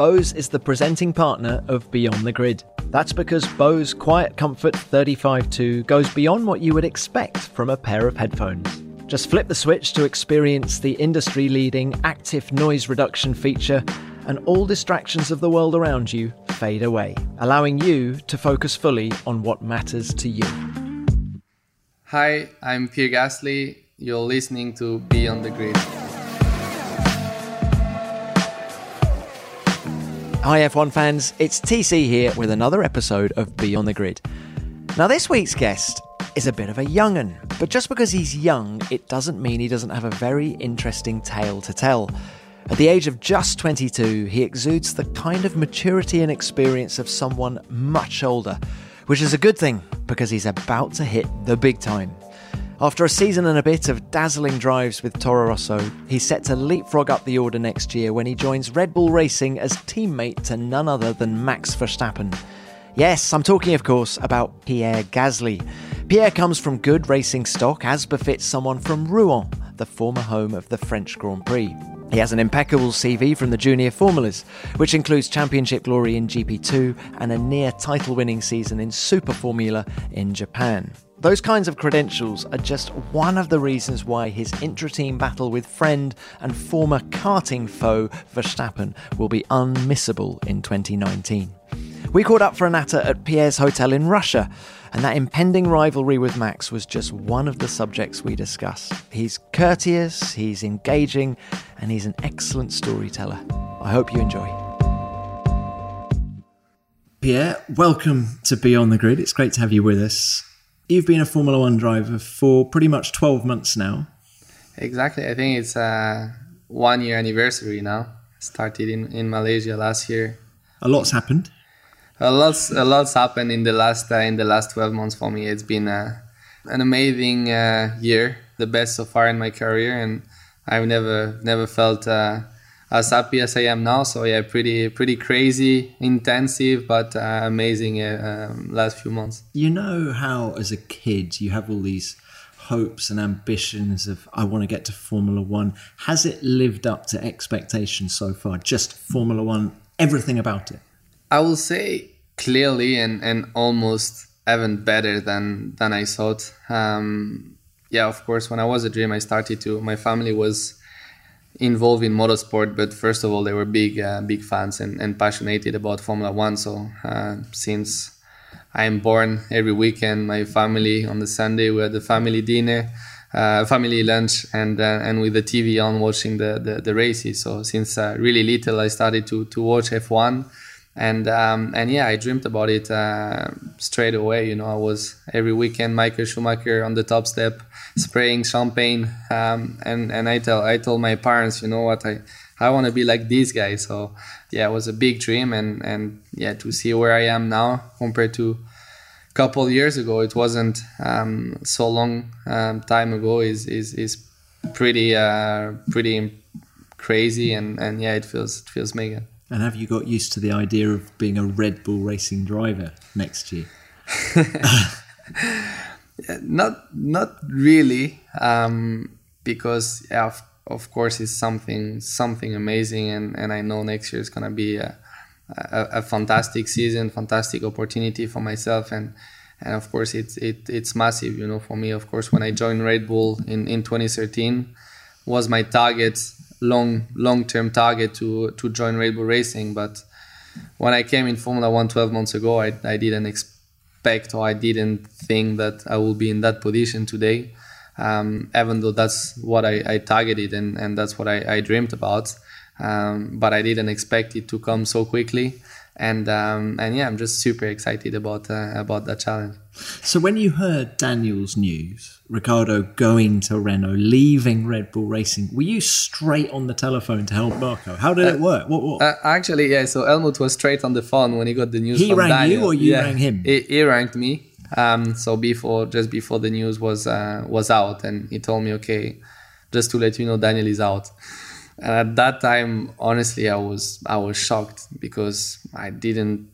Bose is the presenting partner of Beyond the Grid. That's because Bose Quiet Comfort 35.2 goes beyond what you would expect from a pair of headphones. Just flip the switch to experience the industry leading active noise reduction feature, and all distractions of the world around you fade away, allowing you to focus fully on what matters to you. Hi, I'm Pierre Gasly. You're listening to Beyond the Grid. Hi F1 fans, it's TC here with another episode of Beyond the Grid. Now, this week's guest is a bit of a young'un, but just because he's young, it doesn't mean he doesn't have a very interesting tale to tell. At the age of just 22, he exudes the kind of maturity and experience of someone much older, which is a good thing because he's about to hit the big time. After a season and a bit of dazzling drives with Toro Rosso, he's set to leapfrog up the order next year when he joins Red Bull Racing as teammate to none other than Max Verstappen. Yes, I'm talking, of course, about Pierre Gasly. Pierre comes from good racing stock, as befits someone from Rouen, the former home of the French Grand Prix. He has an impeccable CV from the junior formulas, which includes championship glory in GP2 and a near title winning season in Super Formula in Japan. Those kinds of credentials are just one of the reasons why his intra-team battle with friend and former karting foe Verstappen will be unmissable in 2019. We caught up for a natter at Pierre's hotel in Russia, and that impending rivalry with Max was just one of the subjects we discussed. He's courteous, he's engaging, and he's an excellent storyteller. I hope you enjoy. Pierre, welcome to Beyond the Grid. It's great to have you with us you've been a Formula One driver for pretty much 12 months now. Exactly. I think it's a one year anniversary now. Started in, in Malaysia last year. A lot's happened. A lot's a lot's happened in the last uh, in the last 12 months for me. It's been uh, an amazing uh, year, the best so far in my career, and I've never never felt uh, as happy as I am now. So yeah, pretty pretty crazy, intensive, but uh, amazing uh, um, last few months. You know how as a kid you have all these hopes and ambitions of I want to get to Formula One. Has it lived up to expectations so far? Just Formula One, everything about it. I will say clearly and and almost even better than than I thought. Um, yeah, of course, when I was a dream, I started to. My family was involved in motorsport, but first of all, they were big, uh, big fans and, and passionate about Formula One. So uh, since I'm born, every weekend, my family on the Sunday we had the family dinner, uh, family lunch, and uh, and with the TV on, watching the the, the races. So since uh, really little, I started to to watch F1 and um, and yeah, I dreamed about it uh, straight away. You know, I was every weekend Michael Schumacher on the top step, spraying champagne, um, and and I tell I told my parents, you know what, I I want to be like these guys. So yeah, it was a big dream, and and yeah, to see where I am now compared to a couple years ago, it wasn't um, so long um, time ago. is is is pretty uh, pretty crazy, and and yeah, it feels it feels mega. And have you got used to the idea of being a Red Bull racing driver next year? not not really, um, because of, of, course it's something something amazing, and, and I know next year is gonna be a, a, a, fantastic season, fantastic opportunity for myself, and and of course it's it, it's massive, you know, for me. Of course, when I joined Red Bull in in 2013, was my target long long term target to to join Bull Racing. But when I came in Formula One 12 months ago, I, I didn't expect or I didn't think that I will be in that position today. Um, even though that's what I, I targeted and, and that's what I, I dreamed about. Um, but I didn't expect it to come so quickly and um, and yeah, I'm just super excited about uh, about that challenge. So when you heard Daniel's news, Ricciardo going to Renault, leaving Red Bull Racing, were you straight on the telephone to Helmut Marko? How did uh, it work? What, what? Uh, actually, yeah. So Helmut was straight on the phone when he got the news. He rang Daniel. you, or you yeah, rang him? He, he rang me. Um, so before, just before the news was uh, was out, and he told me, okay, just to let you know, Daniel is out and at that time honestly i was i was shocked because i didn't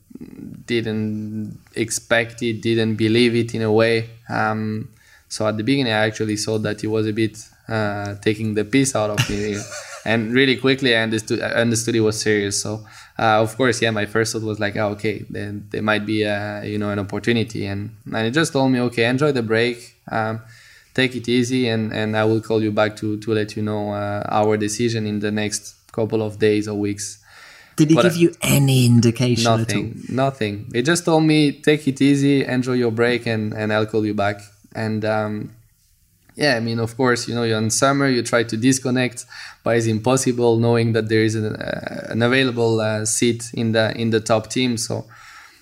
didn't expect it didn't believe it in a way um, so at the beginning i actually saw that he was a bit uh, taking the piece out of me and really quickly I understood I understood it was serious. So uh, of course, yeah, my first thought was like, oh, okay, then there might be a, you know an opportunity, and and he just told me, okay, enjoy the break. Um, take it easy and, and I will call you back to, to let you know uh, our decision in the next couple of days or weeks. Did he but, give you any indication nothing, Nothing. He just told me, take it easy, enjoy your break, and, and I'll call you back. And um, yeah, I mean, of course, you know, you're in summer, you try to disconnect, but it's impossible knowing that there is an, uh, an available uh, seat in the in the top team. So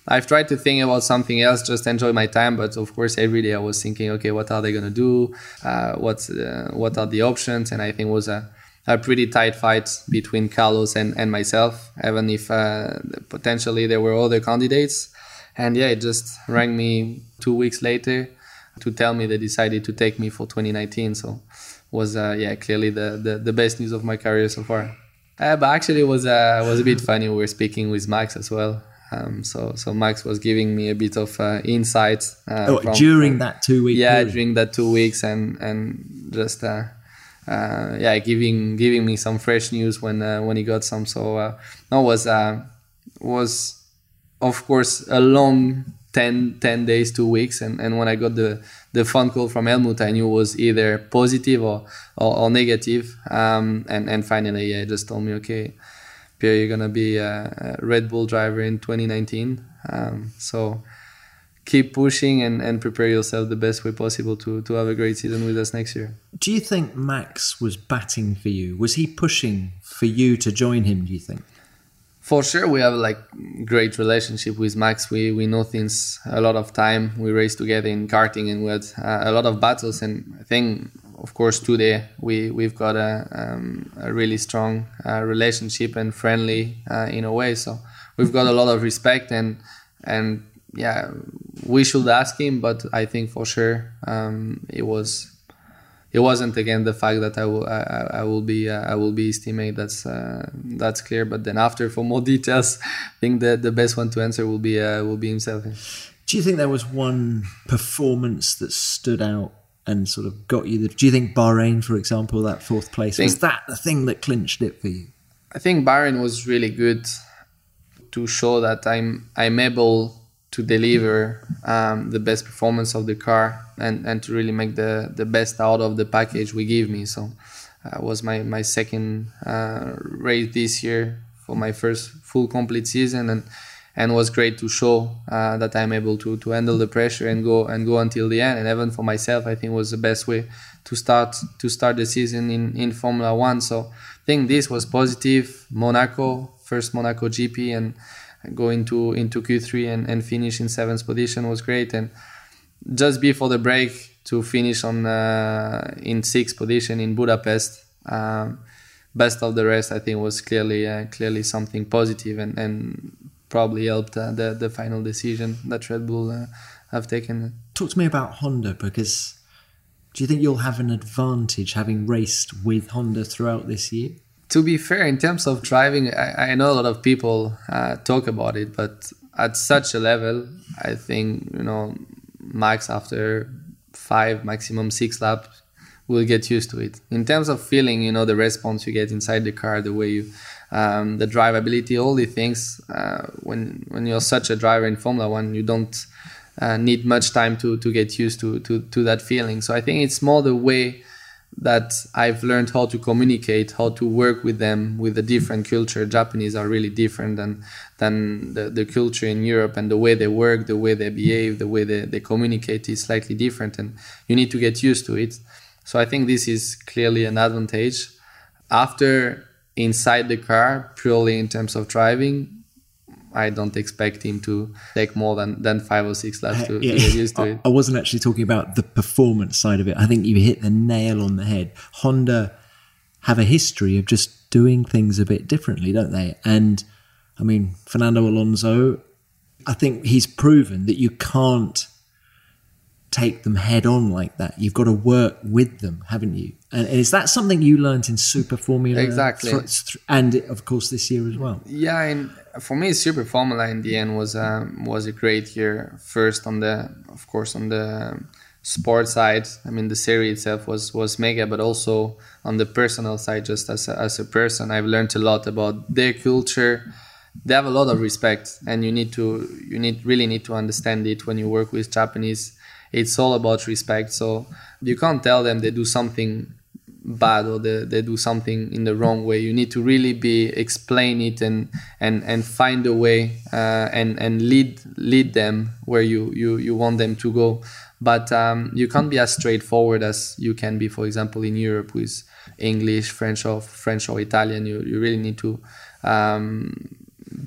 I've tried to think about something else, just enjoy my time. But of course, every day I was thinking, okay, what are they gonna do? Uh, what's uh, what are the options? And I think it was a, a pretty tight fight between Carlos and, and myself, even if uh, potentially there were other candidates. And yeah, it just rang me two weeks later to tell me they decided to take me for 2019. So was uh, yeah clearly the, the, the best news of my career so far. Uh, but actually, it was uh, was a bit funny. We were speaking with Max as well, um, so so Max was giving me a bit of uh, insight uh, oh, from, during from, that two weeks. Yeah, period. during that two weeks, and and just uh, uh, yeah, giving giving me some fresh news when uh, when he got some. So uh, no, was was of course a long 10, 10 days, two weeks, and, and when I got the the phone call from Helmut, I knew was either positive or or, or negative. Um, and and finally, yeah, just told me okay Pierre, you're gonna be a, Red Bull driver in 2019. Um, so keep pushing and, and prepare yourself the best way possible to, to have a great season with us next year. Do you think Max was batting for you? Was he pushing for you to join him, do you think? For sure, we have like great relationship with Max. We we know things a lot of time. We race together in karting, and we had uh, a lot of battles. And I think of course, today we we've got a, um, a really strong uh, relationship and friendly uh, in a way. So we've got a lot of respect and and yeah, we should ask him. But I think for sure um, it was it wasn't again the fact that I will I, I will be uh, I will be his teammate. That's uh, that's clear. But then after for more details, I think that the best one to answer will be uh, will be himself. Do you think there was one performance that stood out and sort of got you the. Do you think Bahrain, for example, that fourth place, think, was that the thing that clinched it for you? I think Bahrain was really good to show that I'm I'm able to deliver um, the best performance of the car and, and to really make the, the best out of the package we give me. So uh, was my my second uh, race this year for my first full complete season and and was great to show uh, that I'm able to to handle the pressure and go and go until the end. And even for myself, I think was the best way to start to start the season in in Formula One. So I think this was positive. Monaco, first Monaco GP, and go into into Q3 and, and finish in seventh position was great. And just before the break to finish on uh, in sixth position in Budapest. Um, best of the rest, I think, was clearly uh, clearly something positive and, and probably helped uh, the the final decision that Red Bull uh, have taken. Talk to me about Honda because do you think you'll have an advantage having raced with Honda throughout this year? To be fair, in terms of driving, I, I know a lot of people uh, talk about it, but at such a level, I think you know Max after five, maximum six laps will get used to it. In terms of feeling, you know, the response you get inside the car, the way you um, the drivability, all these things. Uh, when when you're such a driver in Formula One, you don't uh, need much time to to get used to, to to that feeling. So I think it's more the way that I've learned how to communicate, how to work with them with a different culture. Japanese are really different than than the, the culture in Europe and the way they work, the way they behave, the way they, they communicate is slightly different and you need to get used to it. So I think this is clearly an advantage. After inside the car, purely in terms of driving, I don't expect him to take more than, than five or six laps uh, to, yeah. to get used to it. I wasn't actually talking about the performance side of it. I think you hit the nail on the head. Honda have a history of just doing things a bit differently, don't they? And I mean, Fernando Alonso, I think he's proven that you can't take them head on like that. You've got to work with them, haven't you? And is that something you learned in Super Formula? Exactly. and of course this year as well. Yeah, and for me, Super Formula in the end was um, was a great year. First on the, of course, on the sport side. I mean, the series itself was was mega, but also on the personal side, just as a, as a person, I've learned a lot about their culture. They have a lot of respect, and you need to you need really need to understand it when you work with Japanese. It's all about respect. So you can't tell them they do something bad or they, they do something in the wrong way. You need to really be explain it and and and find a way uh, and and lead lead them where you you you want them to go. But um, you can't be as straightforward as you can be for example in europe with english french or french or italian. You, you really need to um,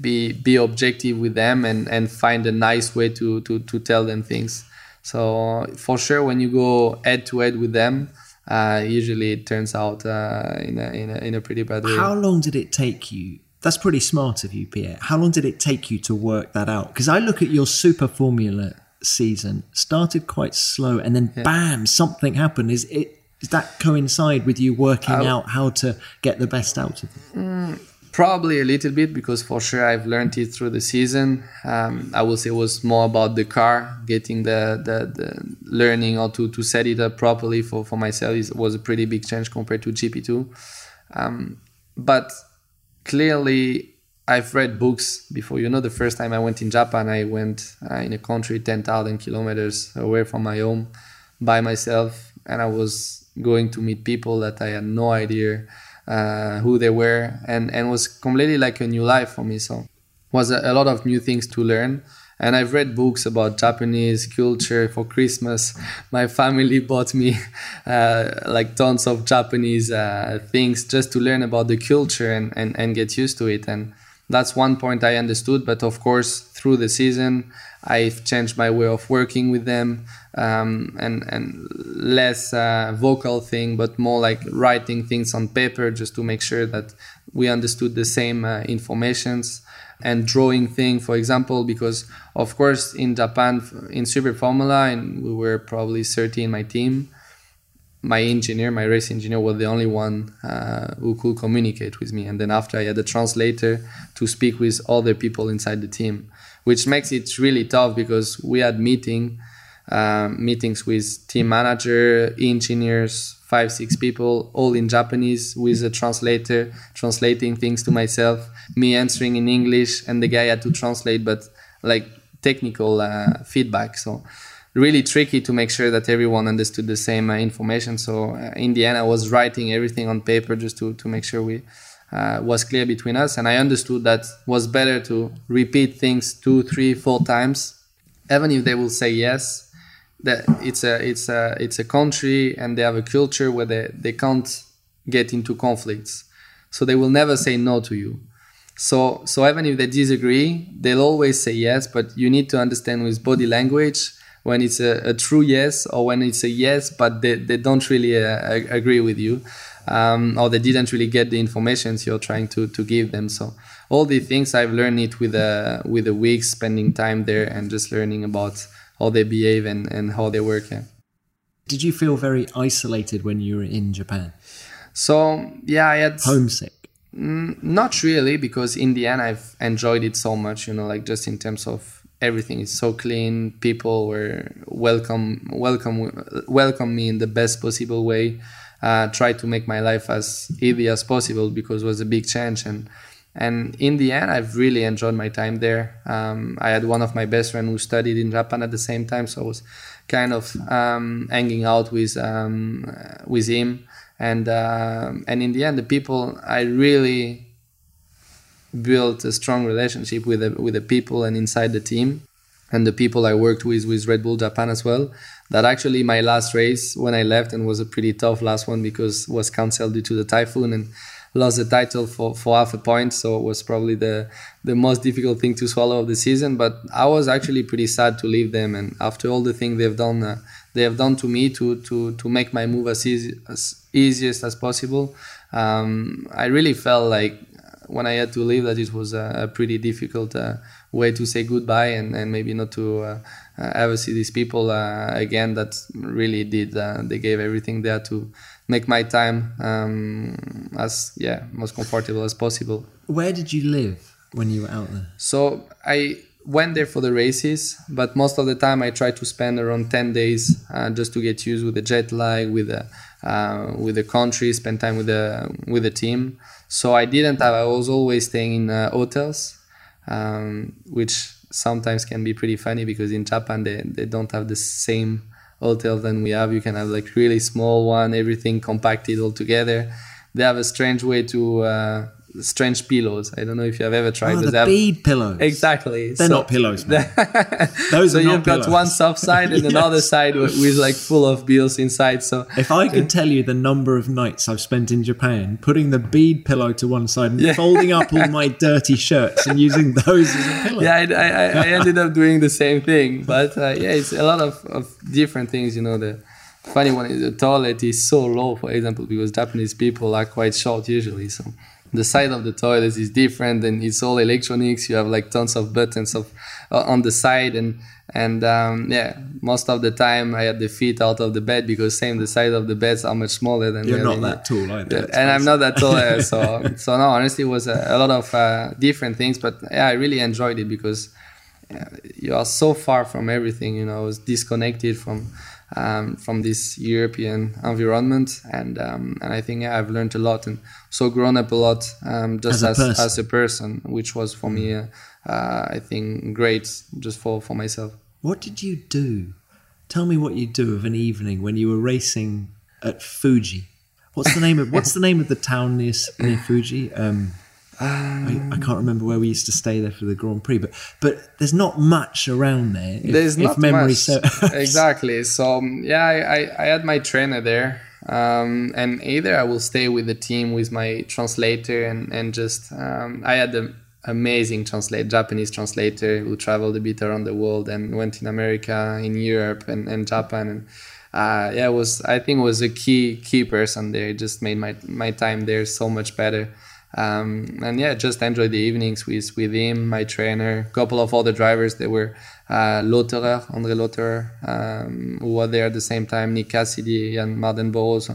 be be objective with them and and find a nice way to to to tell them things so for sure when you go head to head with them uh, usually it turns out uh, in, a, in, a, in a pretty bad way. How long did it take you? That's pretty smart of you, Pierre. How long did it take you to work that out? Because I look at your Super Formula season, started quite slow, and then yeah. bam, something happened. Is it? Does that coincide with you working I'll, out how to get the best out of it? Probably a little bit because for sure I've learned it through the season. Um, I will say it was more about the car, getting the, the, the, learning how to, to set it up properly for, for myself is, was a pretty big change compared to GP2. Um, but clearly, I've read books before. You know, the first time I went in Japan, I went uh, in a country 10,000 kilometers away from my home by myself, and I was going to meet people that I had no idea uh, who they were, and and was completely like a new life for me. So was a, a lot of new things to learn. And I've read books about Japanese culture for Christmas. My family bought me uh, like tons of Japanese uh, things just to learn about the culture and, and, and get used to it. And that's one point I understood. But of course, through the season, I've changed my way of working with them um, and and less uh, vocal thing, but more like writing things on paper just to make sure that we understood the same uh, informations and drawing thing, for example, because of course in Japan in Super Formula, and we were probably 30 in my team. My engineer, my race engineer, was the only one uh, who could communicate with me. And then after, I had a translator to speak with other people inside the team which makes it really tough because we had meeting uh, meetings with team manager, engineers, five six people, all in Japanese with a translator translating things to myself, me answering in English, and the guy had to translate, but like technical uh, feedback. So really tricky to make sure that everyone understood the same uh, information. So uh, in the end, I was writing everything on paper just to to make sure we uh, was clear between us and i understood that was better to repeat things two three four times even if they will say yes that it's a it's a it's a country and they have a culture where they, they can't get into conflicts so they will never say no to you so so even if they disagree they'll always say yes but you need to understand with body language when it's a, a true yes or when it's a yes but they, they don't really uh, agree with you um, or they didn't really get the information you're trying to, to give them. So all the things I've learned it with a with a week spending time there and just learning about how they behave and, and how they work. Yeah. Did you feel very isolated when you were in Japan? So yeah, I had homesick. Mm, not really, because in the end I've enjoyed it so much. You know, like just in terms of everything is so clean. People were welcome, welcome, welcome me in the best possible way uh, try to make my life as easy as possible because it was a big change and and in the end i've really enjoyed my time there. Um, i had one of my best friends who studied in japan at the same time so i was kind of um, hanging out with um, with him. And uh, and in the end the people i really built a strong relationship with the, with the people and inside the team and the people i worked with with red bull japan as well that actually my last race when I left and was a pretty tough last one because was cancelled due to the typhoon and lost the title for, for half a point. So it was probably the the most difficult thing to swallow of the season. But I was actually pretty sad to leave them. And after all the things they've done, uh, they have done to me to to to make my move as easy as easiest as possible. Um, I really felt like when I had to leave that it was a, a pretty difficult uh, way to say goodbye and, and maybe not to uh, uh, ever see these people uh, again that really did uh, they gave everything there to make my time um, as yeah most comfortable as possible where did you live when you were out there so i went there for the races, but most of the time I tried to spend around ten days uh, just to get used with the jet lag, with the uh, with the country, spend time with the with the team. So I didn't have. I was always staying in uh, hotels, um, which sometimes can be pretty funny because in Japan they, they don't have the same hotel than we have. You can have like really small one, everything compacted all together. They have a strange way to uh, strange pillows. I don't know if you have ever tried. Oh, but the have- bead pillows. Exactly. They're So- not pillows, man. Those so are not you've got one soft side and another side with, with like full of bills inside. So If I could tell you the number of nights I've spent in Japan putting the bead pillow to one side and Yeah. folding up all my dirty shirts and using those as a pillow. yeah, I, I, I ended up doing the same thing. But uh, yeah, it's a lot of, of different things. You know, the funny one is the toilet is so low, for example, because Japanese people are quite short usually. So the side of the toilet is different, and it's all electronics. You have like tons of buttons of uh, on the side, and and um, yeah, most of the time I had the feet out of the bed because same the side of the beds are much smaller than You're not that tall either. yeah, and I'm not that tall, uh, so so no. Honestly, it was a, a lot of uh, different things, but yeah, I really enjoyed it because uh, you are so far from everything. You know, I was disconnected from um, from this European environment, and um, and I think I've learned a lot and so grown up a lot um, just As as a as, person. a person, which was for me, uh, uh, I think, great just for for myself. What did you do? Tell me what you do of an evening when you were racing at Fuji. What's the name of What's the name of the town near near Fuji? Um, I, I can't remember where we used to stay there for the Grand Prix, but but there's not much around there. If, There's not memory much. serves. exactly. So um, yeah, I, I, had my trainer there, um, and either I will stay with the team with my translator and and just um, I had an amazing translator, Japanese translator who traveled a bit around the world and went in America, in Europe, and, and Japan. And uh, yeah, was I think it was a key key person there. It just made my my time there so much better. Um, and yeah, just enjoyed the evenings with with him, my trainer, a couple of other drivers. They were uh, Lotterer, Andre Lotterer, um, who were there at the same time, Nick Cassidy and Martin Burrows.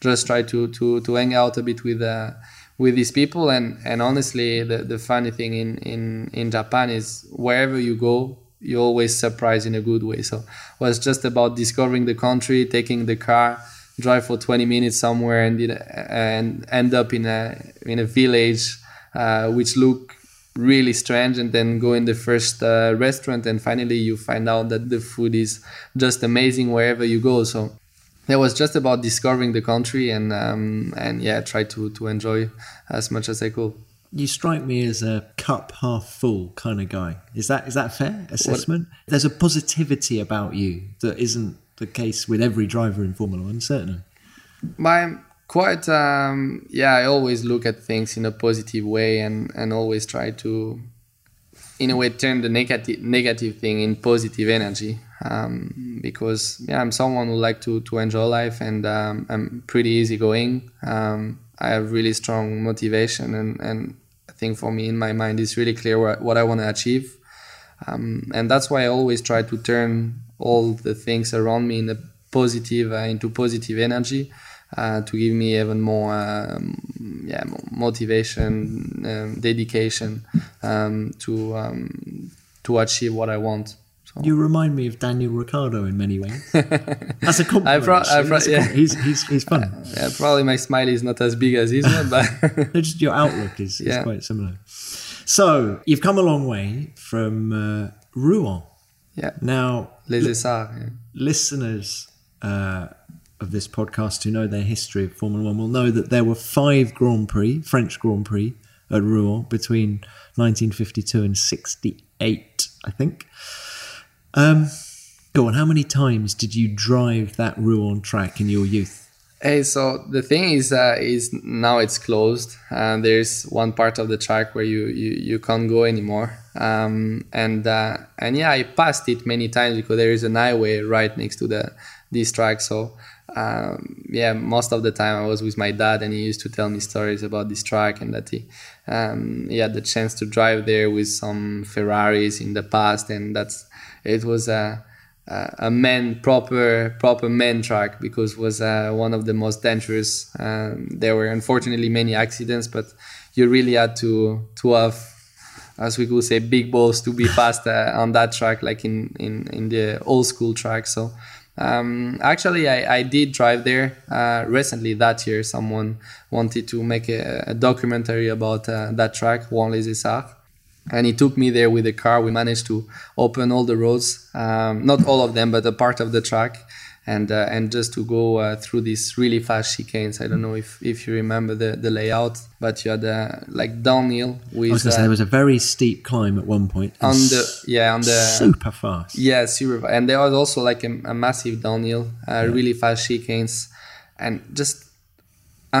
Just try to to to hang out a bit with uh, with these people. And and honestly, the the funny thing in in in Japan is wherever you go, you're always surprise in a good way. So it was just about discovering the country, taking the car, drive for 20 minutes somewhere, and and end up in a in a village uh, which look really strange, and then go in the first uh, restaurant, and finally you find out that the food is just amazing wherever you go. So. It was just about discovering the country and um, and yeah, try to, to enjoy as much as I could. You strike me as a cup half full kind of guy. Is that is that fair assessment? There's a positivity about you that isn't the case with every driver in Formula One, certainly. I'm quite um, yeah. I always look at things in a positive way and and always try to, in a way, turn the negative negative thing in positive energy. Um, because yeah, I'm someone who like to to enjoy life and um, I'm pretty easygoing. Um, I have really strong motivation and and I think for me in my mind it's really clear what, what I want to achieve. Um, and that's why I always try to turn all the things around me in a positive uh, into positive energy uh, to give me even more um, yeah motivation um, dedication um, to um, to achieve what I want so You remind me of Daniel Ricciardo in many ways. That's a compliment. Pro- pro- yeah. com- he's, he's, he's fun. yeah, probably my smile is not as big as his one but just your outlook is, is Yeah. quite similar. So you've come a long way from uh, Rouen. yeah Now, les Essarts yeah. listeners uh, of this podcast who know their history of Formula One will know that there were five Grand Prix, French Grand Prix, at Rouen between 1952 and 68, I think. Um, go on, how many times did you drive that Rouen track in your youth? Hey, so the thing is, uh, is now it's closed. Uh, there's one part of the track where you, you, you can't go anymore. Um, and uh, and yeah, I passed it many times because there is an highway right next to the this track. So um, yeah, most of the time I was with my dad, and he used to tell me stories about this track and that he um, he had the chance to drive there with some Ferraris in the past, and that's it was a uh, a man proper proper man track because was uh, one of the most dangerous. Um, there were unfortunately many accidents, but you really had to to have as we could say, big balls to be fast uh, on that track, like in, in, in the old school track. So um, actually, I, I did drive there uh, recently that year. Someone wanted to make a, a documentary about uh, that track, Rouen Les Essarts. And he took me there with the car. We managed to open all the roads, um, not all of them, but a part of the track and uh, and just to go uh, through these really fast chicanes. I don't know if, if you remember the, the layout, but you had uh, like downhill with. I was going to say there was a very steep climb at one point. On the yeah on the super fast. Yeah, super, fast and there was also like a, a massive downhill, yeah. really fast chicanes, and just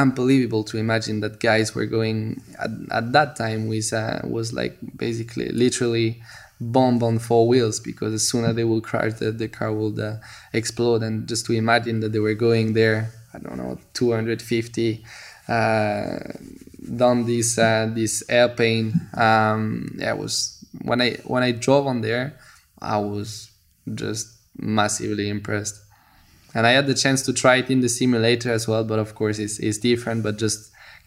unbelievable to imagine that guys were going at, at that time with uh, was like basically literally bomb on four wheels because as soon as they will crash, the, the car will uh, explode. And just to imagine that they were going there, I don't know, 250 uh, down this uh, this airplane. Um, yeah, was when I when I drove on there, I was just massively impressed. And I had the chance to try it in the simulator as well, but of course it's, it's different. But just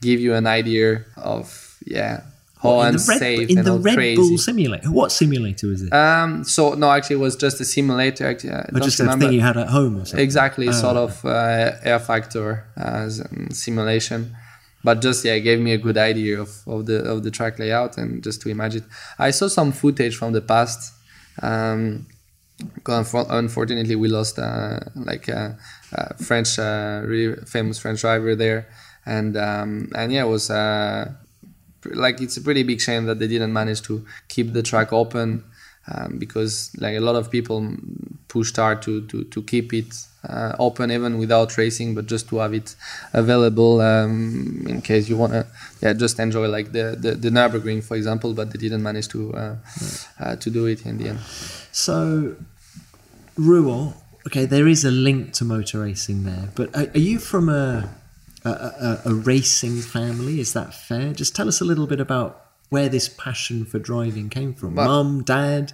give you an idea of yeah how in unsafe the Red, in and the how Red crazy. Bull simulator. What simulator was it? Um, so no, actually, it was just a simulator. Actually, I or don't just a thing you had at home or something? Exactly, Oh, sort of uh, rFactor as um, simulation, but just yeah, it gave me a good idea of, of the of the track layout and just to imagine. I saw some footage from the past. Um, unfortunately, we lost uh, like a, a French, uh, really famous French driver there, and um, and yeah, it was uh, like it's a pretty big shame that they didn't manage to keep the track open um, because like a lot of people pushed hard to to, to keep it uh, open even without racing but just to have it available um, in case you want to yeah just enjoy like the, the the Nürburgring for example but they didn't manage to uh, uh, to do it in the end So, Rouen, okay, there is a link to motor racing there, but are, are you from a, a, a, a racing family? Is that fair? Just tell us a little bit about where this passion for driving came from. Well- Mum, dad?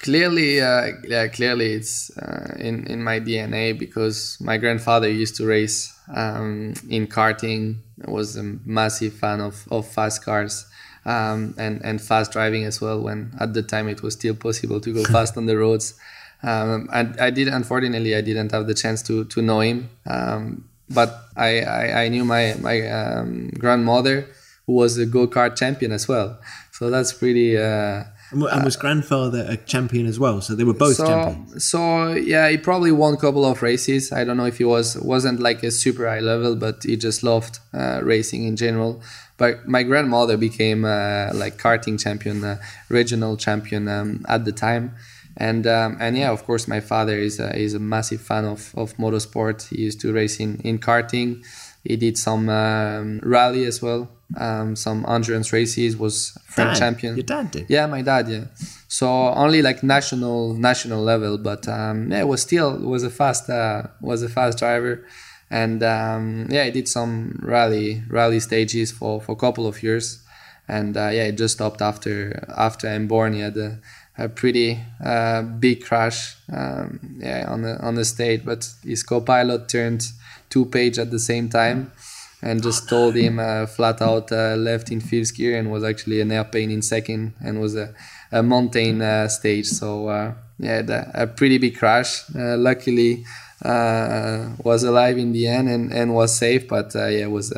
Clearly uh, yeah clearly it's uh, in in my dna because my grandfather used to race um, in karting. Was a massive fan of, of fast cars um, and and fast driving as well when at the time it was still possible to go fast on the roads. Um, and I did unfortunately I didn't have the chance to to know him. Um, but I, I I knew my my um, grandmother who was a go kart champion as well. So that's pretty uh, And, wa- and was grandfather a champion as well? So they were both so, champions. So yeah, he probably won a couple of races. I don't know if he was wasn't like a super high level, but he just loved uh, racing in general. But my grandmother became uh, like karting champion, uh, regional champion um, at the time. And um, and yeah, of course, my father is a, is a massive fan of, of motorsport. He used to race in, in karting. He did some um, rally as well, um, some endurance races. Was French Dad, champion. Your dad did? Yeah, my dad. Yeah. So only like national national level, but um, yeah, it was still was a fast uh, was a fast driver, and um, yeah, he did some rally rally stages for for a couple of years, and uh, yeah, it just stopped after after I'm born. He had a, a pretty uh, big crash, um, yeah, on the on the stage, but his co-pilot turned two page at the same time and just told him uh, flat out uh, left in fifth gear and was actually an airplane in second and was a, a mountain uh, stage. So uh, yeah, the, a pretty big crash. Uh, luckily, uh, was alive in the end and, and was safe. But yeah, was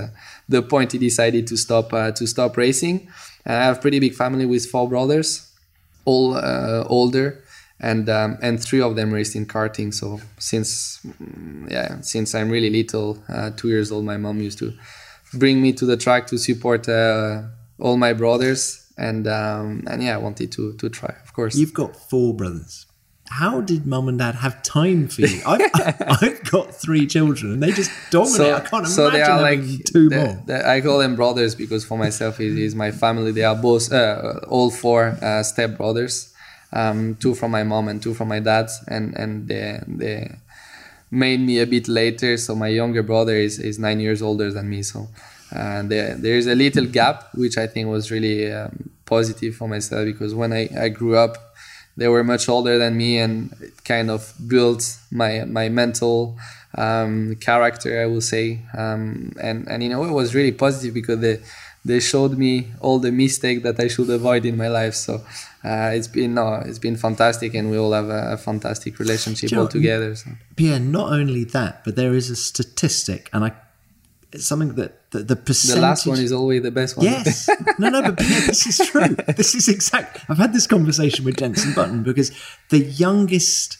the point he decided to stop to stop racing. I have a pretty big family with four brothers, all older. And um, and three of them raced in karting. So since mm, yeah, since I'm really little, uh, two years old, my mom used to bring me to the track to support uh, all my brothers, and um, and yeah, I wanted to to try, of course. You've got four brothers. How did mum and dad have time for you? I've, I've got three children and they just dominate. I can't imagine having two the- more. the- I call them brothers because for myself it is my family. They are both uh, all four uh, step brothers, um, two from my mom and two from my dad, and and they they made me a bit later. So my younger brother is, is nine years older than me. So uh, there there's a little gap, which I think was really um, positive for myself because when I, I grew up, they were much older than me, and it kind of built my my mental um, character, I will say. Um, and and you know it was really positive because the they showed me all the mistake that I should avoid in my life. So uh, it's been no, it's been fantastic, and we all have a, a fantastic relationship you know all together. So. Pierre, not only that, but there is a statistic, and I it's something that the, the The last one is always the best one. Yes. No, no, but Pierre, this is true. This is exact. I've had this conversation with Jensen Button because the youngest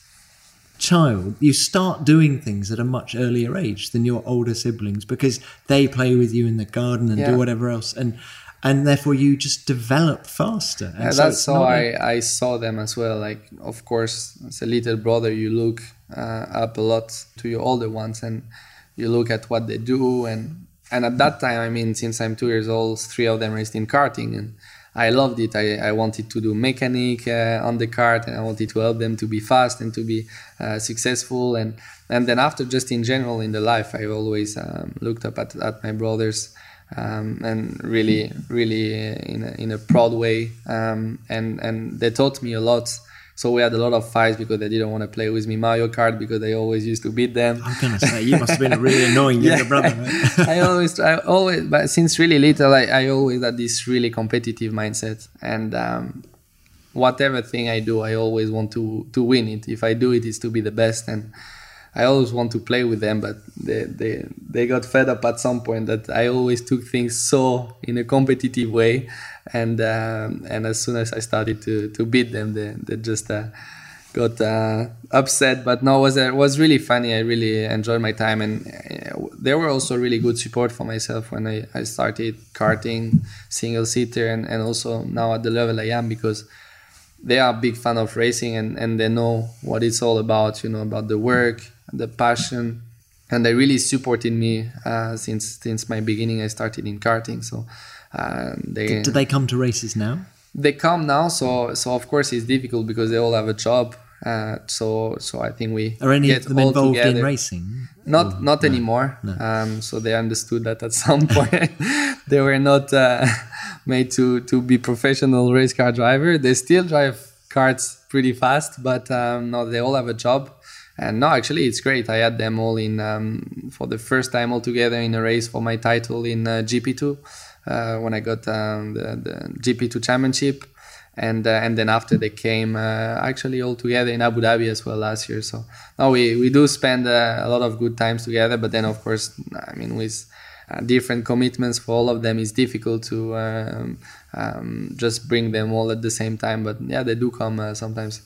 child, you start doing things at a much earlier age than your older siblings because they play with you in the garden and do whatever else, and and therefore you just develop faster. And Yeah, so that's how I, a- I saw them as well. Like, of course, as a little brother, you look uh, up a lot to your older ones, and you look at what they do. And and at that time, I mean, since I'm two years old, three of them raced in karting, and I loved it. I, I wanted to do mechanic uh, on the kart, and I wanted to help them to be fast and to be uh, successful. And and then after, just in general in the life, I always um, looked up at, at my brothers um, and really, really in a, in a proud way. Um, and and they taught me a lot. So we had a lot of fights because they didn't want to play with me Mario Kart because I always used to beat them. I'm gonna say you must have been a really annoying younger brother. Right? I always, I always, but since really little, I, I always had this really competitive mindset, and um, whatever thing I do, I always want to to win it. If I do it, it's to be the best, and I always want to play with them. But they they they got fed up at some point that I always took things so in a competitive way, and um, and as soon as I started to to beat them, they they just. Uh, got uh, upset but no it was it was really funny i really enjoyed my time and uh, there were also really good support for myself when i, I started karting single seater and, and also now at the level i am because they are a big fan of racing and, and they know what it's all about you know about the work the passion and they really supported me uh, since since my beginning i started in karting so uh, they Do they come to races now? they come now so so of course it's difficult because they all have a job uh, so so i think we Are any get of them involved in racing? not not anymore. Um, so they understood that at some point. They were not uh, made to to be professional race car driver. They still drive karts pretty fast but um, no they all have a job and no actually it's great i had them all in um, for the first time all together in a race for my title in uh, gp2 uh, when i got um, the, the gp2 championship and uh, and then after they came uh, actually all together in Abu Dhabi as well last year. So now we we do spend uh, a lot of good times together. But then of course, I mean with uh, different commitments for all of them, it's difficult to um, um, just bring them all at the same time. But yeah, they do come sometimes.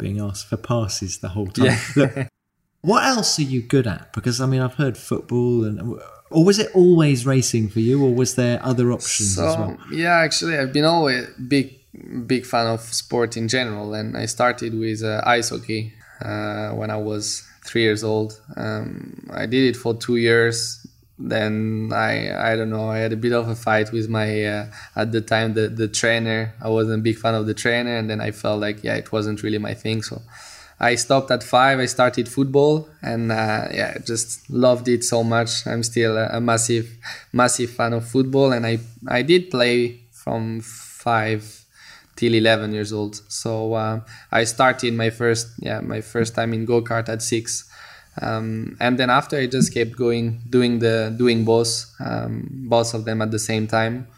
Being asked for passes the whole time. Yeah. Look, what else are you good at? Because I mean, I've heard football, and or was it always racing for you, or was there other options So as well? yeah, actually, I've been always big big fan of sport in general, and I started with uh, ice hockey uh, when I was three years old. Um, I did it for two years. Then I I don't know. I had a bit of a fight with my uh, at the time the the trainer. I wasn't a big fan of the trainer, and then I felt like yeah, it wasn't really my thing. So I stopped at five. I started football, and uh, yeah, just loved it so much. I'm still a, a massive, massive fan of football, and I I did play from five till 11 years old. So uh, I started my first yeah my first time in go kart at six. Um, and then after I just kept going doing the doing both um, both of them at the same time.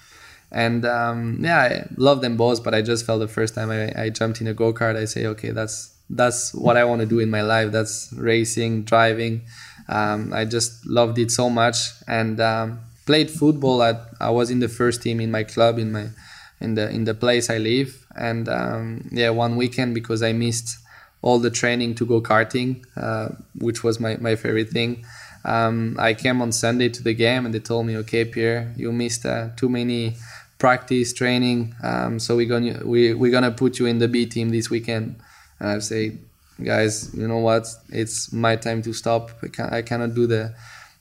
And um, yeah I love them both but I just felt the first time I, I jumped in a go-kart I say okay that's that's what I want to do in my life. That's racing driving. Um, I just loved it so much. And um, played football at I was in the first team in my club in my in the in the place I live. And um, yeah one weekend because I missed all the training to go karting uh, which was my, my favorite thing um, I came on Sunday to the game and they told me, okay, Pierre, you missed uh, too many practice training, um, so we're gonna we we're gonna put you in the B team this weekend. And I say, guys, you know what? It's my time to stop. I, can, I cannot do the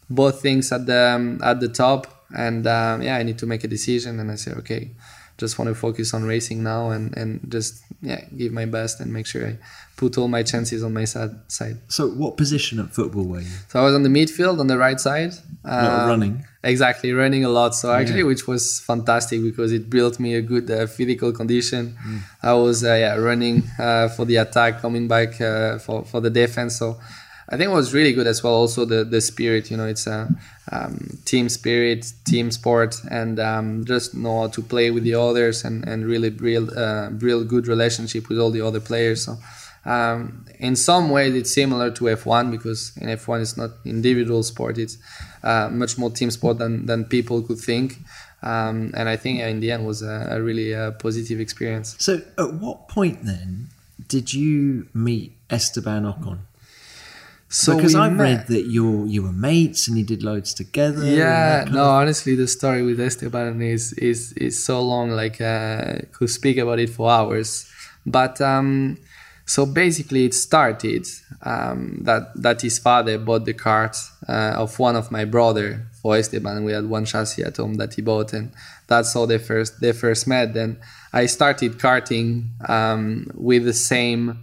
both things at the um, at the top, and um, yeah, I need to make a decision. And I say, okay, just want to focus on racing now and and just yeah, give my best and make sure I put all my chances on my side. side. So, what position at football were you? So I was on the midfield on the right side. Um, running. Exactly, running a lot. So actually, Yeah. which was fantastic because it built me a good uh, physical condition. Mm. I was uh, yeah running uh, for the attack, coming back uh, for for the defense. So I think it was really good as well. Also the the spirit, you know, it's a um, team spirit, team sport, and um, just know how to play with the others and and really build uh, good relationship with all the other players. So. Um, in some ways, it's similar to F1 because in F1 it's not individual sport; it's uh, much more team sport than, than people could think. Um, and I think in the end was a, a really uh, positive experience. So, at what point then did you meet Esteban Ocon? So because I've met. read that you you were mates and you did loads together. Yeah, no, honestly, the story with Esteban is is is so long. Like, uh, could speak about it for hours. But um, so basically, it started um, that that his father bought the kart uh, of one of my brother for Esteban. We had one chassis at home that he bought, and that's how they first they first met. Then I started karting um, with the same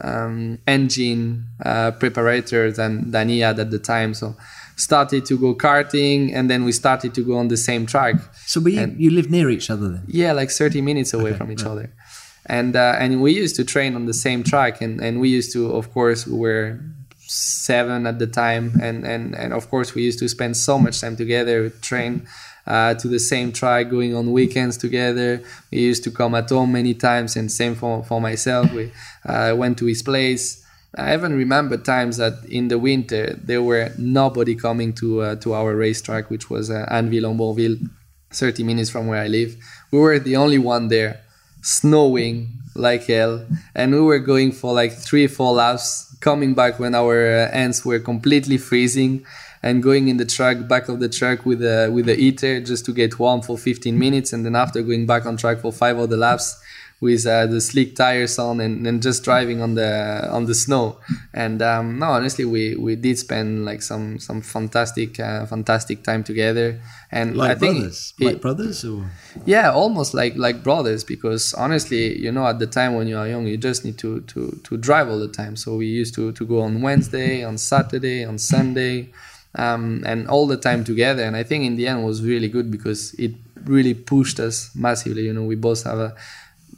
um, engine uh, preparator than, than he had at the time. So started to go karting and then we started to go on the same track. So we, and, you live near each other then? Yeah, like 30 minutes away okay, from each right. other. And, uh, and we used to train on the same track and, and we used to, of course, we were seven at the time and, and, and of course we used to spend so much time together, train uh, to the same track, going on weekends together. We used to come at home many times, and same for, for myself. We uh, went to his place. I even remember times that in the winter there were nobody coming to uh, to our racetrack, which was uh, Anneville 30 minutes from where I live. We were the only one there, snowing like hell, and we were going for like three, four laps, coming back when our uh, ends were completely freezing and going in the truck back of the truck with the with the heater just to get warm for 15 minutes and then after going back on track for five other laps with uh, the slick tires on and, and just driving on the on the snow. And um, no honestly we we did spend like some some fantastic uh, fantastic time together. And like I think brothers? it, like brothers or? Yeah almost like like brothers because honestly you know at the time when you are young you just need to to to drive all the time. So we used to to go on Wednesday on Saturday on Sunday um, and all the time together. And I think in the end was really good because it really pushed us massively. You know, we both have a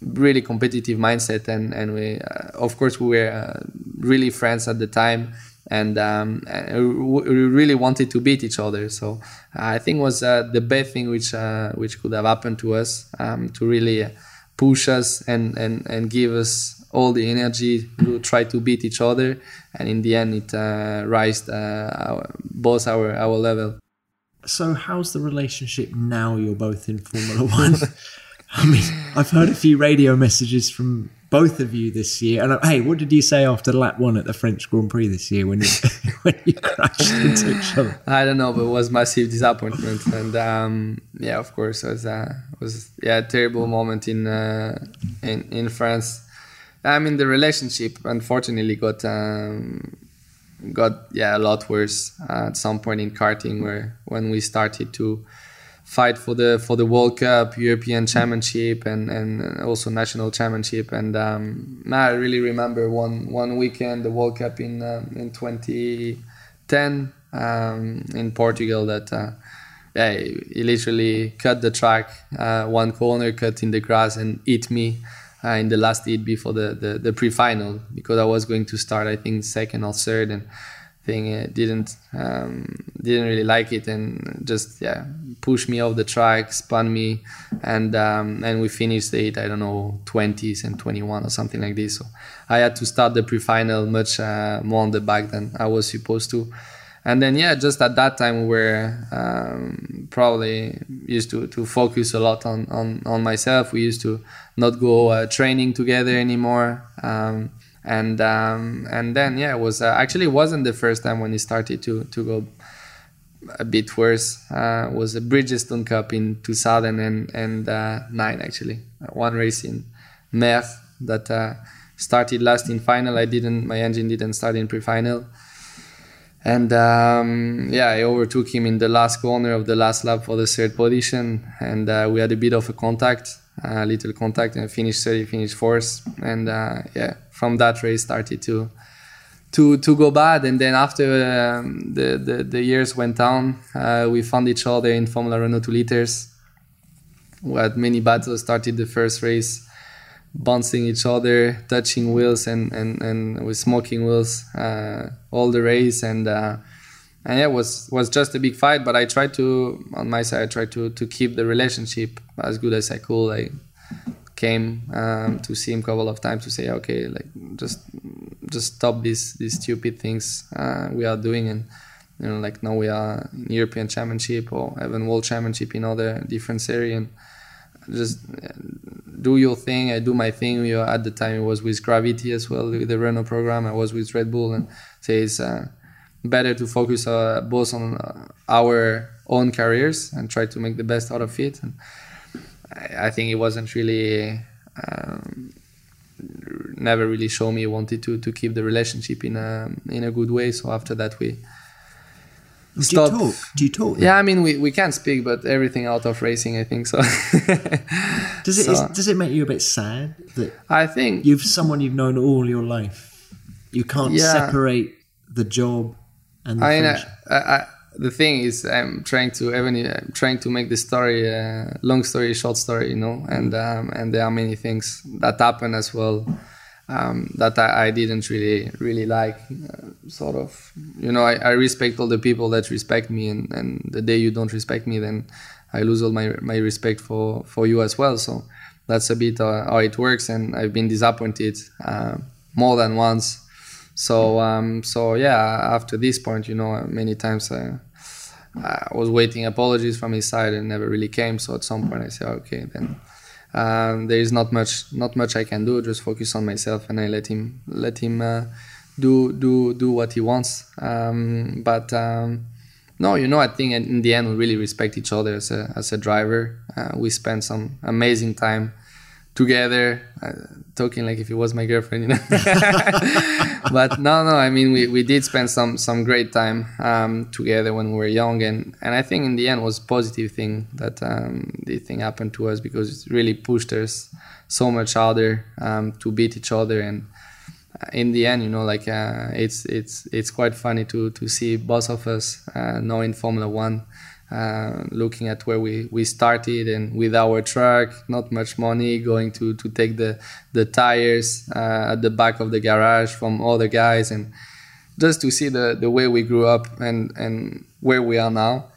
really competitive mindset, and and we, uh, of course, we were uh, really friends at the time. And, um, we really wanted to beat each other. So I think was uh, the best thing which uh, which could have happened to us um, to really push us and, and, and give us all the energy to try to beat each other, and in the end, it uh, raised uh, our, both our our level. So, how's the relationship now? You're both in Formula One. I mean, I've heard a few radio messages from both of you this year. And uh, hey, what did you say after lap one at the French Grand Prix this year when you when you crashed into each other? I don't know, but it was massive disappointment, and um, yeah, of course, it was uh, was yeah a terrible moment in uh, in in France. I mean, the relationship unfortunately got um, got yeah a lot worse uh, at some point in karting, where when we started to fight for the for the World Cup, European Championship, and and also national championship. And um, I really remember one one weekend the World Cup in um, in 2010 um, in Portugal that. Uh, yeah, he literally cut the track, uh, one corner, cut in the grass, and hit me uh, in the last heat before the, the, the pre-final because I was going to start I think second or third and thing uh, didn't um, didn't really like it and just yeah pushed me off the track spun me and um, and we finished heat I don't know 20s and 21 or something like this. So I had to start the pre-final much uh, more on the back than I was supposed to. And then yeah just at that time we were um, probably used to, to focus a lot on, on, on myself. We used to not go uh, training together anymore. Um, and um, and then yeah it was uh, actually it wasn't the first time when it started to to go a bit worse. Uh, was a Bridgestone Cup in 2009 uh, actually. One race in Mer that uh, started last in final. I didn't my engine didn't start in pre-final. And um, yeah, I overtook him in the last corner of the last lap for the third position, and uh, we had a bit of a contact, a little contact, and finished third, finished fourth, and uh, yeah, from that race started to to to go bad, and then after um, the, the, the years went on, uh, we found each other in Formula Renault two liters. We had many battles. Started the first race bouncing each other, touching wheels, and and and with smoking wheels uh, all the race, and uh, and yeah, it was was just a big fight. But I tried to on my side, I tried to to keep the relationship as good as I could. I came um, to see him a couple of times to say, okay, like just just stop these these stupid things uh, we are doing and you know like now we are in European Championship or even World Championship in other different series and just do your thing. I do my thing. We at the time it was with Gravity as well with the Renault program. I was with Red Bull and say it's uh, better to focus uh, both on uh, our own careers and try to make the best out of it. And I, I think it wasn't really. Um, never really show me wanted to to keep the relationship in a in a good way so after that we do you talk? Do you talk? Yeah, I mean, we, we can't speak, but everything out of racing, I think so. does it so, is, does it make you a bit sad that I think you've someone you've known all your life, you can't yeah. separate the job and the I, mean, I, I, the thing is, I'm trying to even I'm trying to make the story uh, long story short story, you know, and um, and there are many things that happen as well um, that I, I, didn't really really like. Uh, sort of, you know, I, I, respect all the people that respect me, and, and the day you don't respect me, then I lose all my my respect for for you as well. So that's a bit uh, how it works, and I've been disappointed uh, more than once. So um, so yeah, after this point, you know, many times. I, I was waiting apologies from his side and never really came. So at some point I said, okay, then um, there is not much not much I can do. Just focus on myself, and I let him let him uh, do do do what he wants. Um, but um, no, you know, I think in the end we really respect each other as a as a driver. Uh, we spend some amazing time together, uh, talking like if it was my girlfriend, you know. but no, no, I mean we, we did spend some some great time um, together when we were young, and, and I think in the end was a positive thing that um, this thing happened to us because it really pushed us so much harder um, to beat each other, and uh, in the end, you know, like uh, it's it's it's quite funny to to see both of us uh, now in Formula One. Uh, looking at where we, we started and with our truck, not much money, going to, to take the, the tires uh, at the back of the garage from other guys and just to see the, the way we grew up and, and where we are now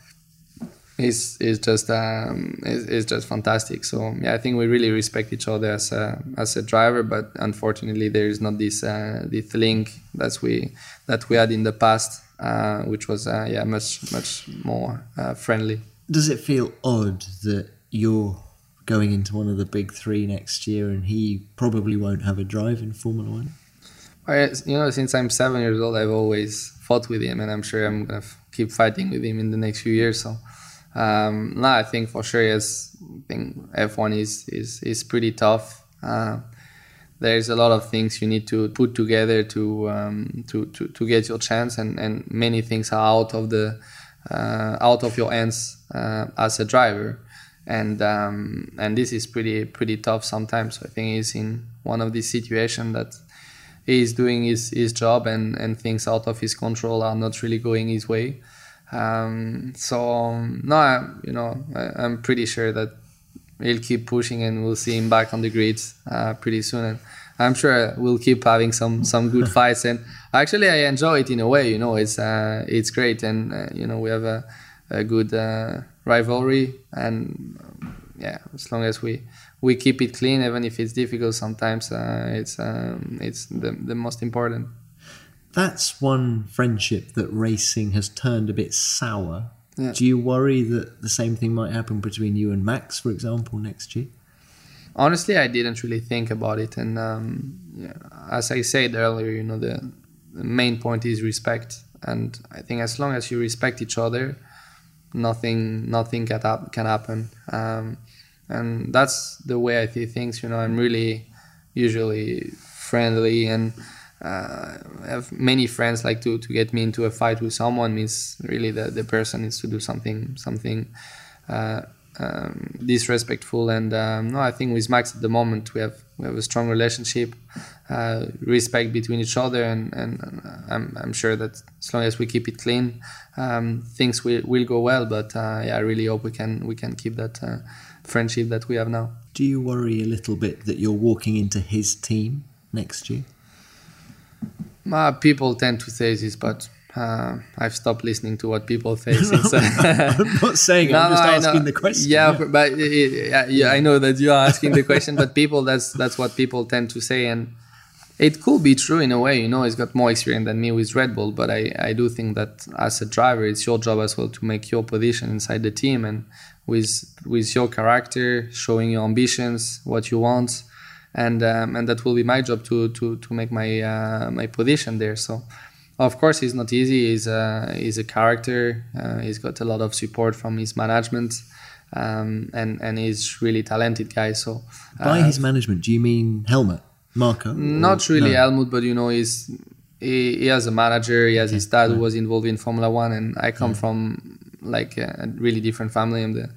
is is just um, is, is just fantastic. So yeah, I think we really respect each other as a as a driver, but unfortunately there is not this uh, this link that we that we had in the past uh, which was uh, yeah much much more uh, friendly. Does it feel odd that you're going into one of the big three next year and he probably won't have a drive in Formula One? I, you know, since I'm seven years old, I've always fought with him, and I'm sure I'm gonna f- keep fighting with him in the next few years. So, um, no, I think for sure, yes, I think F1 is is is pretty tough. Uh, there's a lot of things you need to put together to um, to, to, to get your chance, and, and many things are out of the uh, out of your hands uh, as a driver, and um, and this is pretty pretty tough sometimes. So I think he's in one of these situations that he's doing his, his job, and, and things out of his control are not really going his way. Um, so no, I, you know, I, am pretty sure that he'll keep pushing, and we'll see him back on the grids uh, pretty soon. And I'm sure we'll keep having some some good fights. And actually, I enjoy it in a way. You know, it's uh, it's great, and uh, you know we have a, a good uh, rivalry, and yeah, as long as we we keep it clean, even if it's difficult sometimes, uh, it's um, it's the the most important. That's one friendship that racing has turned a bit sour. Yeah. Do you worry that the same thing might happen between you and Max, for example, next year? honestly, I didn't really think about it. And um, yeah, as I said earlier, you know, the, the, main point is respect. And I think as long as you respect each other, nothing nothing can, ha- can happen. Um, and that's the way I see things. You know, I'm really usually friendly and. Uh, I have many friends like to, to get me into a fight with someone means really the, the person needs to do something something uh, um, disrespectful. And um, no, I think with Max at the moment we have we have a strong relationship, uh, respect between each other, and, and I'm, I'm sure that as long as we keep it clean, um, things will, will go well. But uh, yeah, I really hope we can we can keep that uh, friendship that we have now. Do you worry a little bit that you're walking into his team next year? Uh, people tend to say this, but uh, I've stopped listening to what people say. since, uh, I'm not saying. it, I'm just I asking the question. Yeah, but- but it, yeah, yeah, I know that you are asking the question, but people that's that's what people tend to say, and it could be true in a way. You know, he's got more experience than me with Red Bull, but I I do think that as a driver, it's your job as well to make your position inside the team and with with your character, showing your ambitions, what you want. And um, and that will be my job to to to make my uh, my position there. So, of course, he's not easy. He's a, he's a character. Uh, he's got a lot of support from his management, um, and and he's really talented guy. So, By uh, his management, do you mean Helmut, Marko? not really no. Helmut, but you know, he's he, he has a manager. He has his dad who was involved in Formula One, and I come from like a really different family. I'm the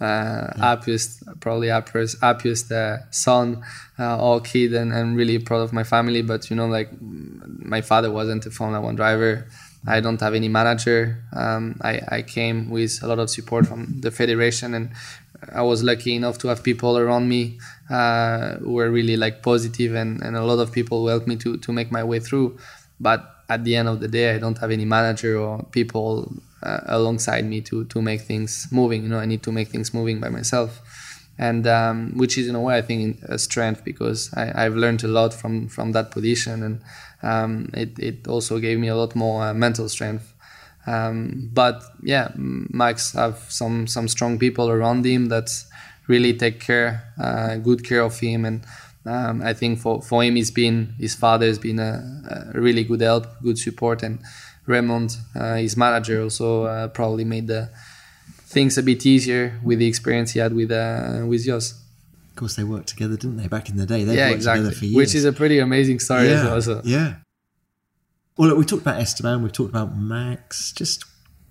uh, happiest, probably happiest, happiest uh, son uh, or kid, and I'm really proud of my family. But you know, like my father wasn't a Formula One driver. I don't have any manager. Um, I, I came with a lot of support from the federation, and I was lucky enough to have people around me uh, who were really like positive, and, and a lot of people who helped me to to make my way through. But at the end of the day, I don't have any manager or people uh, alongside me to to make things moving. You know, I need to make things moving by myself, and um, which is in a way I think a strength because I, I've learned a lot from from that position, and um, it it also gave me a lot more uh, mental strength. Um, but yeah, Max have some some strong people around him that really take care, uh, good care of him, and um, I think for for him, he's been his father has been a, a really good help, good support, and Raymond, uh, his manager, also uh, probably made the things a bit easier with the experience he had with uh, with Jos. Of course, they worked together, didn't they? Back in the day, they Yeah, worked exactly. together for years. Which is a pretty amazing story yeah, as well. So. yeah. Well, look, we talked about Esteban, we've talked about Max, just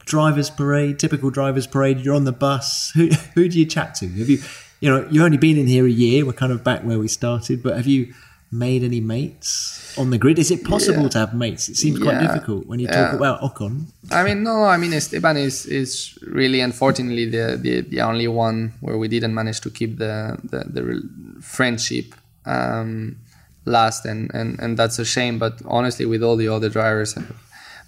drivers' parade, typical drivers' parade. You're on the bus. Who who do you chat to? Have you, you know, you've only been in here a year. We're kind of back where we started, but have you made any mates on the grid? Is it possible Yeah. to have mates? It seems quite Yeah. difficult when you talk about Ocon. I mean, no, I mean Esteban is is really unfortunately the, the, the only one where we didn't manage to keep the the, the re- friendship um, last, and, and and that's a shame. But honestly, with all the other drivers,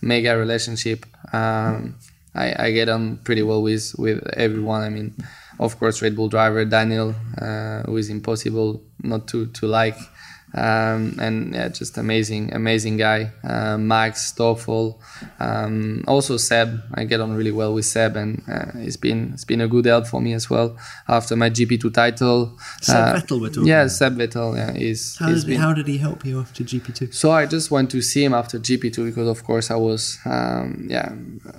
mega relationship. Um, I, I get on pretty well with with everyone. I mean, of course, Red Bull driver Daniel, uh, who is impossible not to to like. Um, and yeah, just amazing, amazing guy. Uh, Max, Stoffel, um, also Seb. I get on really well with Seb, and uh, it's been it's been a good help for me as well after my GP2 title. Seb Uh, Vettel we're talking Yeah, about. Seb Vettel. Yeah, he's, How did, how did he help you after GP2? so I just went to see him after GP2 because, of course, I was, um, yeah,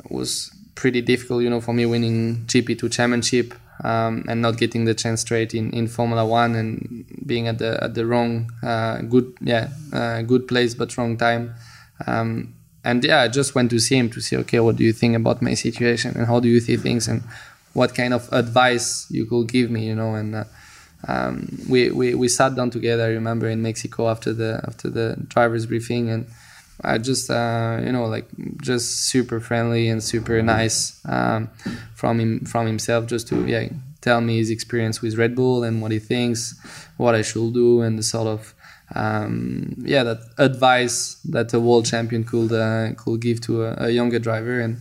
it was pretty difficult, you know, for me winning GP2 championship um, and not getting the chance straight in, in Formula One and being at the at the wrong, uh, good, yeah, uh, good place but wrong time. Um, and yeah, I just went to see him to see, okay, what do you think about my situation and how do you see things and what kind of advice you could give me, you know, and. Uh, um, we, we we sat down together. I remember in Mexico after the after the drivers briefing, and I just uh, you know like just super friendly and super nice um, from him from himself, just to yeah tell me his experience with Red Bull and what he thinks, what I should do, and the sort of um, yeah that advice that a world champion could uh, could give to a, a younger driver and.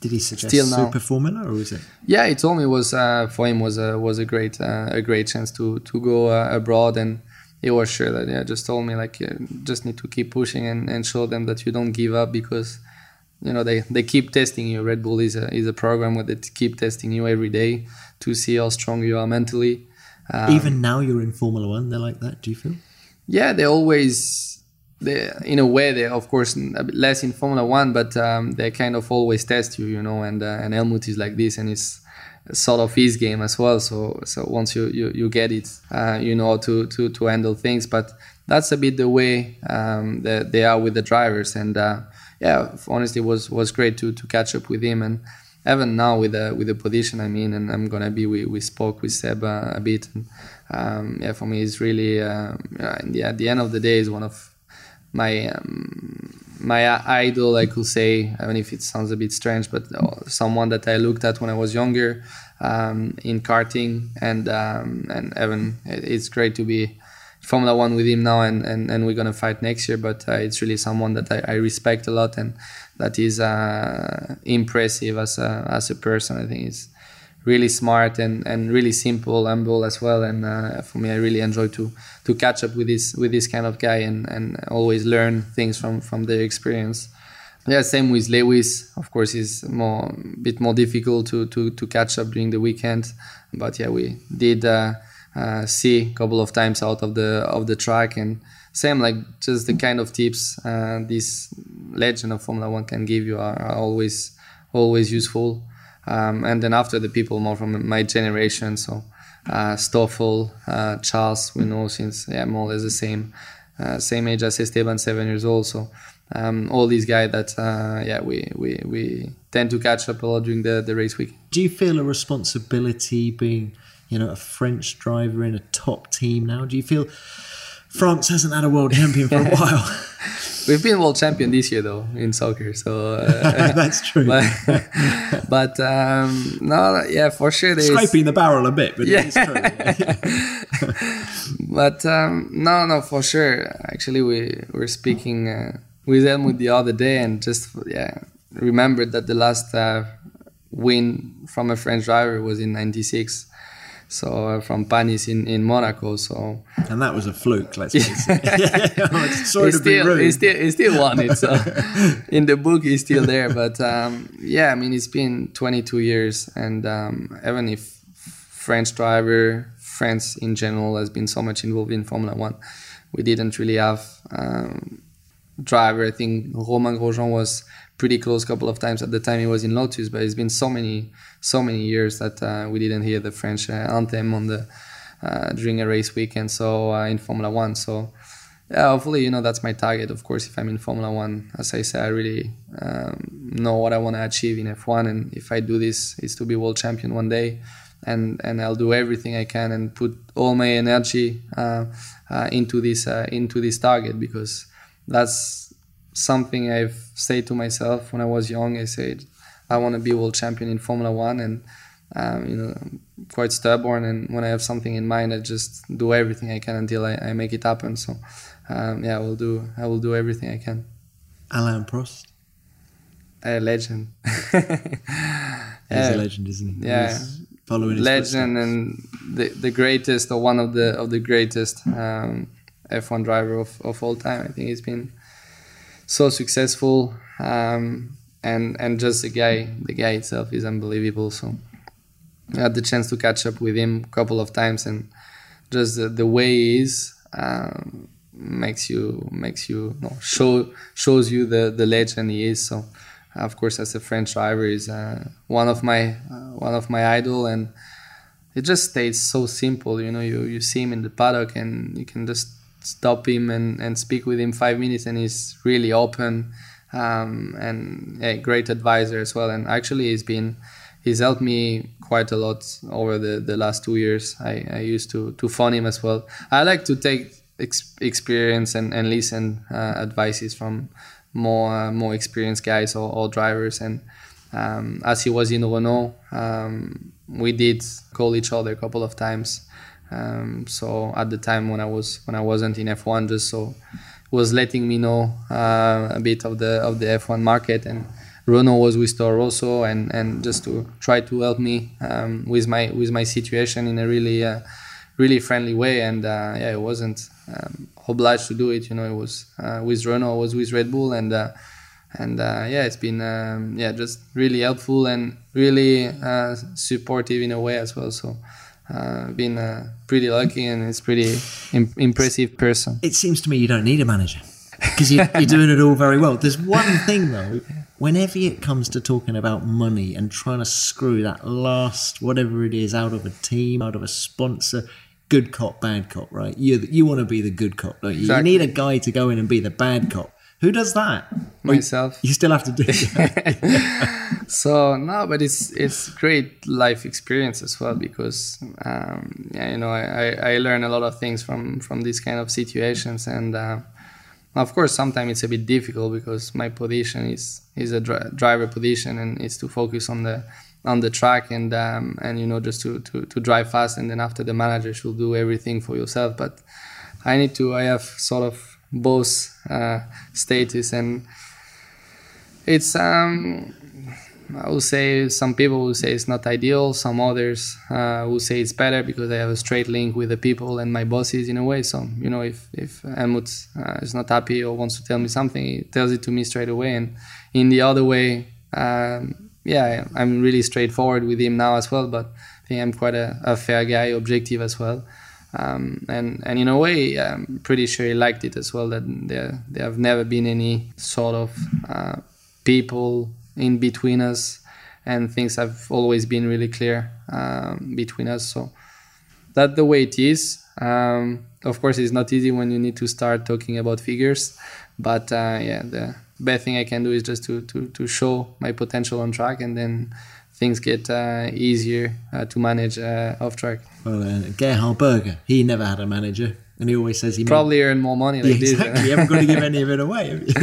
Did he suggest Still now. Super Formula, or was it? Yeah, he told me it was uh, for him was a was a great uh, a great chance to to go uh, abroad, and he was sure that yeah, just told me like you just need to keep pushing and, and show them that you don't give up because you know they, they keep testing you. Red Bull is a is a program where they keep testing you every day to see how strong you are mentally. Um, Even now you're in Formula One, they're like that, do you feel? yeah, they always they in a way they of course a bit less in Formula One, but um, they kind of always test you, you know. And uh, and Helmut is like this, and it's sort of his game as well. So so once you you, you get it, uh, you know to, to to handle things. But that's a bit the way um, that they are with the drivers, and uh, yeah, honestly, was was great to to catch up with him and. Even now with the with the position I'm in, and I'm gonna be, we, we spoke with Seb uh, a bit, and um, yeah, for me, it's really, uh, yeah, at the end of the day, is one of my um, my idol, I could say, I even if it sounds a bit strange, but uh, someone that I looked at when I was younger, um, in karting, and um, and Evan, it's great to be Formula One with him now, and, and, and we're gonna fight next year. But uh, it's really someone that I, I, respect a lot, and that is uh, impressive as a as a person. I think he's really smart and, and really simple, humble as well. And uh, for me, I really enjoy to to catch up with this with this kind of guy and, and always learn things from from their experience. Yeah, same with Lewis. Of course, it's more bit more difficult to, to, to catch up during the weekend. But yeah, we did uh, uh, see a couple of times out of the of the track and same like just the kind of tips uh, this legend of Formula One can give you are, are always always useful. Um, and then after the people more from my generation, so uh, Stoffel, uh, Charles, we know since yeah more or less the same uh, same age as Esteban, seven years old. So um, all these guys that uh, yeah we, we we tend to catch up a lot during the, the race week. Do you feel a responsibility being you know a French driver in a top team now? Do you feel France hasn't had a world champion for a while? We've been world champion this year though in soccer, so uh, that's true. But, but um, no, yeah, for sure. There's, Scraping the barrel a bit, but yeah. but um, no, no, for sure. Actually, we were speaking uh, with Helmut the other day, and just yeah, remembered that the last uh, win from a French driver was in '96 so uh, from Panis in, in Monaco. So and that was a fluke. Let's face it. it's sort he's of still, he still he still won it. So in the book, he's still there. But um, yeah, I mean, it's been 22 years, and um, even if French driver, France in general has been so much involved in Formula One, we didn't really have. Um, driver. I think Romain Grosjean was pretty close couple of times at the time he was in Lotus, but it's been so many so many years that uh, we didn't hear the French uh, anthem on the uh, during a race weekend. So uh, in Formula One, so yeah, hopefully you know that's my target. Of course, if I'm in Formula One, as I say, I really um, know what I want to achieve in F1, and if I do this, is to be world champion one day. And, and I'll do everything I can and put all my energy uh, uh, into this into this target because that's something I've said to myself when I was young. I said I want to be world champion in Formula One, and um, you know, quite stubborn. And when I have something in mind, I just do everything I can until I, I make it happen. So, um, yeah, I will do. I will do everything I can. Alain Prost, a legend. He's a legend, isn't he? Yeah. following legend and the, the greatest or one of the of the greatest um, F1 driver of, of all time. I think he's been so successful. Um, and and just the guy the guy itself is unbelievable so I had the chance to catch up with him a couple of times and just the, the way he is um, makes you makes you no, show shows you the the legend he is so of course as a French driver is uh, one of my uh, one of my idol and it just stays so simple you know you, you see him in the paddock and you can just stop him and, and speak with him five minutes and he's really open um, and a great advisor as well. And actually, he's been he's helped me quite a lot over the, the last two years. I, I used to to phone him as well. I like to take ex- experience and, and listen uh, advices from more uh, more experienced guys or, or drivers. And um, as he was in Renault, um, we did call each other a couple of times. Um, so at the time when I was when I wasn't in F1, just so was letting me know uh, a bit of the of the F1 market. And Renault was with Toro Rosso and and just to try to help me um, with my with my situation in a really uh, really friendly way. And uh, yeah it wasn't um, obliged to do it you know it was uh, with Renault was with Red Bull. And uh, and uh, yeah it's been um, yeah just really helpful and really supportive in a way as well. So uh, been uh, pretty lucky and it's pretty Im- impressive person. It seems to me you don't need a manager because you, are doing it all very well. There's one thing though, whenever it comes to talking about money and trying to screw that last whatever it is out of a team, out of a sponsor, good cop, bad cop, right? You you want to be the good cop, don't you? Exactly. You need a guy to go in and be the bad cop. Who does that? Myself. You still have to do it. so no, but it's it's great life experience as well because um, yeah, you know I, I learn a lot of things from from these kind of situations and uh, of course sometimes it's a bit difficult because my position is is a dri- driver position and it's to focus on the on the track and um, and you know just to, to to drive fast and then after the manager should do everything for yourself but i need to i have sort of both uh, status and it's um I would say some people will say it's not ideal. Some others uh, will say it's better because I have a straight link with the people and my bosses in a way. So you know, if if Helmut uh, is not happy or wants to tell me something, he tells it to me straight away. And in the other way, um, yeah, I'm really straightforward with him now as well. But I think I'm quite a, a fair guy, objective as well. Um, and and in a way, I'm pretty sure he liked it as well. That there there have never been any sort of uh, people in between us, and things have always been really clear um, between us. So that's the way it is. Um, of course, it's not easy when you need to start talking about figures, but uh, yeah, the best thing I can do is just to, to, to show my potential on track, and then things get uh, easier uh, to manage uh, off track. Well, uh, Gerhard Berger, he never had a manager, and he always says he probably earn more money like yeah, exactly. this. you haven't got to give any of it away.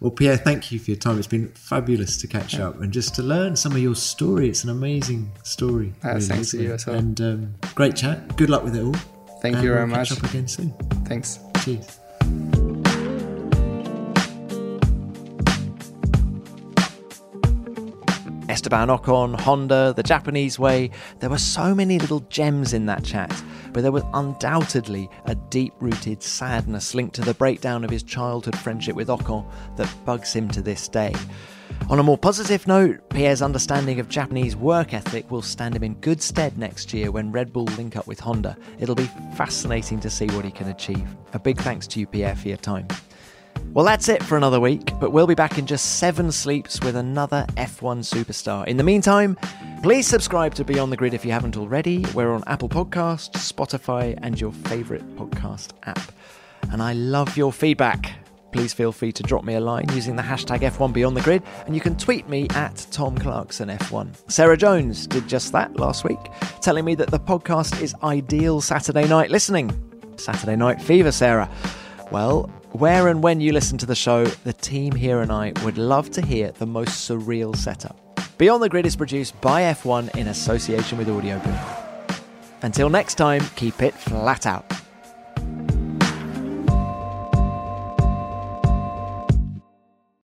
Well, Pierre, thank you for your time. It's been fabulous to catch yeah. up and just to learn some of your story. It's an amazing story. Uh, really, thanks to you as well. And um, great chat. Good luck with it all. Thank and you very we'll much. Catch up again soon. Thanks. Cheers. Esteban Ocon, Honda, the Japanese way. There were so many little gems in that chat but there was undoubtedly a deep rooted sadness linked to the breakdown of his childhood friendship with Ocon that bugs him to this day. On a more positive note, Pierre's understanding of Japanese work ethic will stand him in good stead next year when Red Bull link up with Honda. It'll be fascinating to see what he can achieve. A big thanks to you, Pierre, for your time. Well, that's it for another week, but we'll be back in just seven sleeps with another F1 superstar. In the meantime, please subscribe to Beyond the Grid if you haven't already. We're on Apple Podcasts, Spotify, and your favourite podcast app. And I love your feedback. Please feel free to drop me a line using the hashtag F1 Beyond the Grid, and you can tweet me at Tom Clarkson F1. Sarah Jones did just that last week, telling me that the podcast is ideal Saturday night listening. Saturday night fever, Sarah. Well, where and when you listen to the show, the team here and I would love to hear the most surreal setup. Beyond the Grid is produced by F1 in association with Audioboom. Until next time, keep it flat out.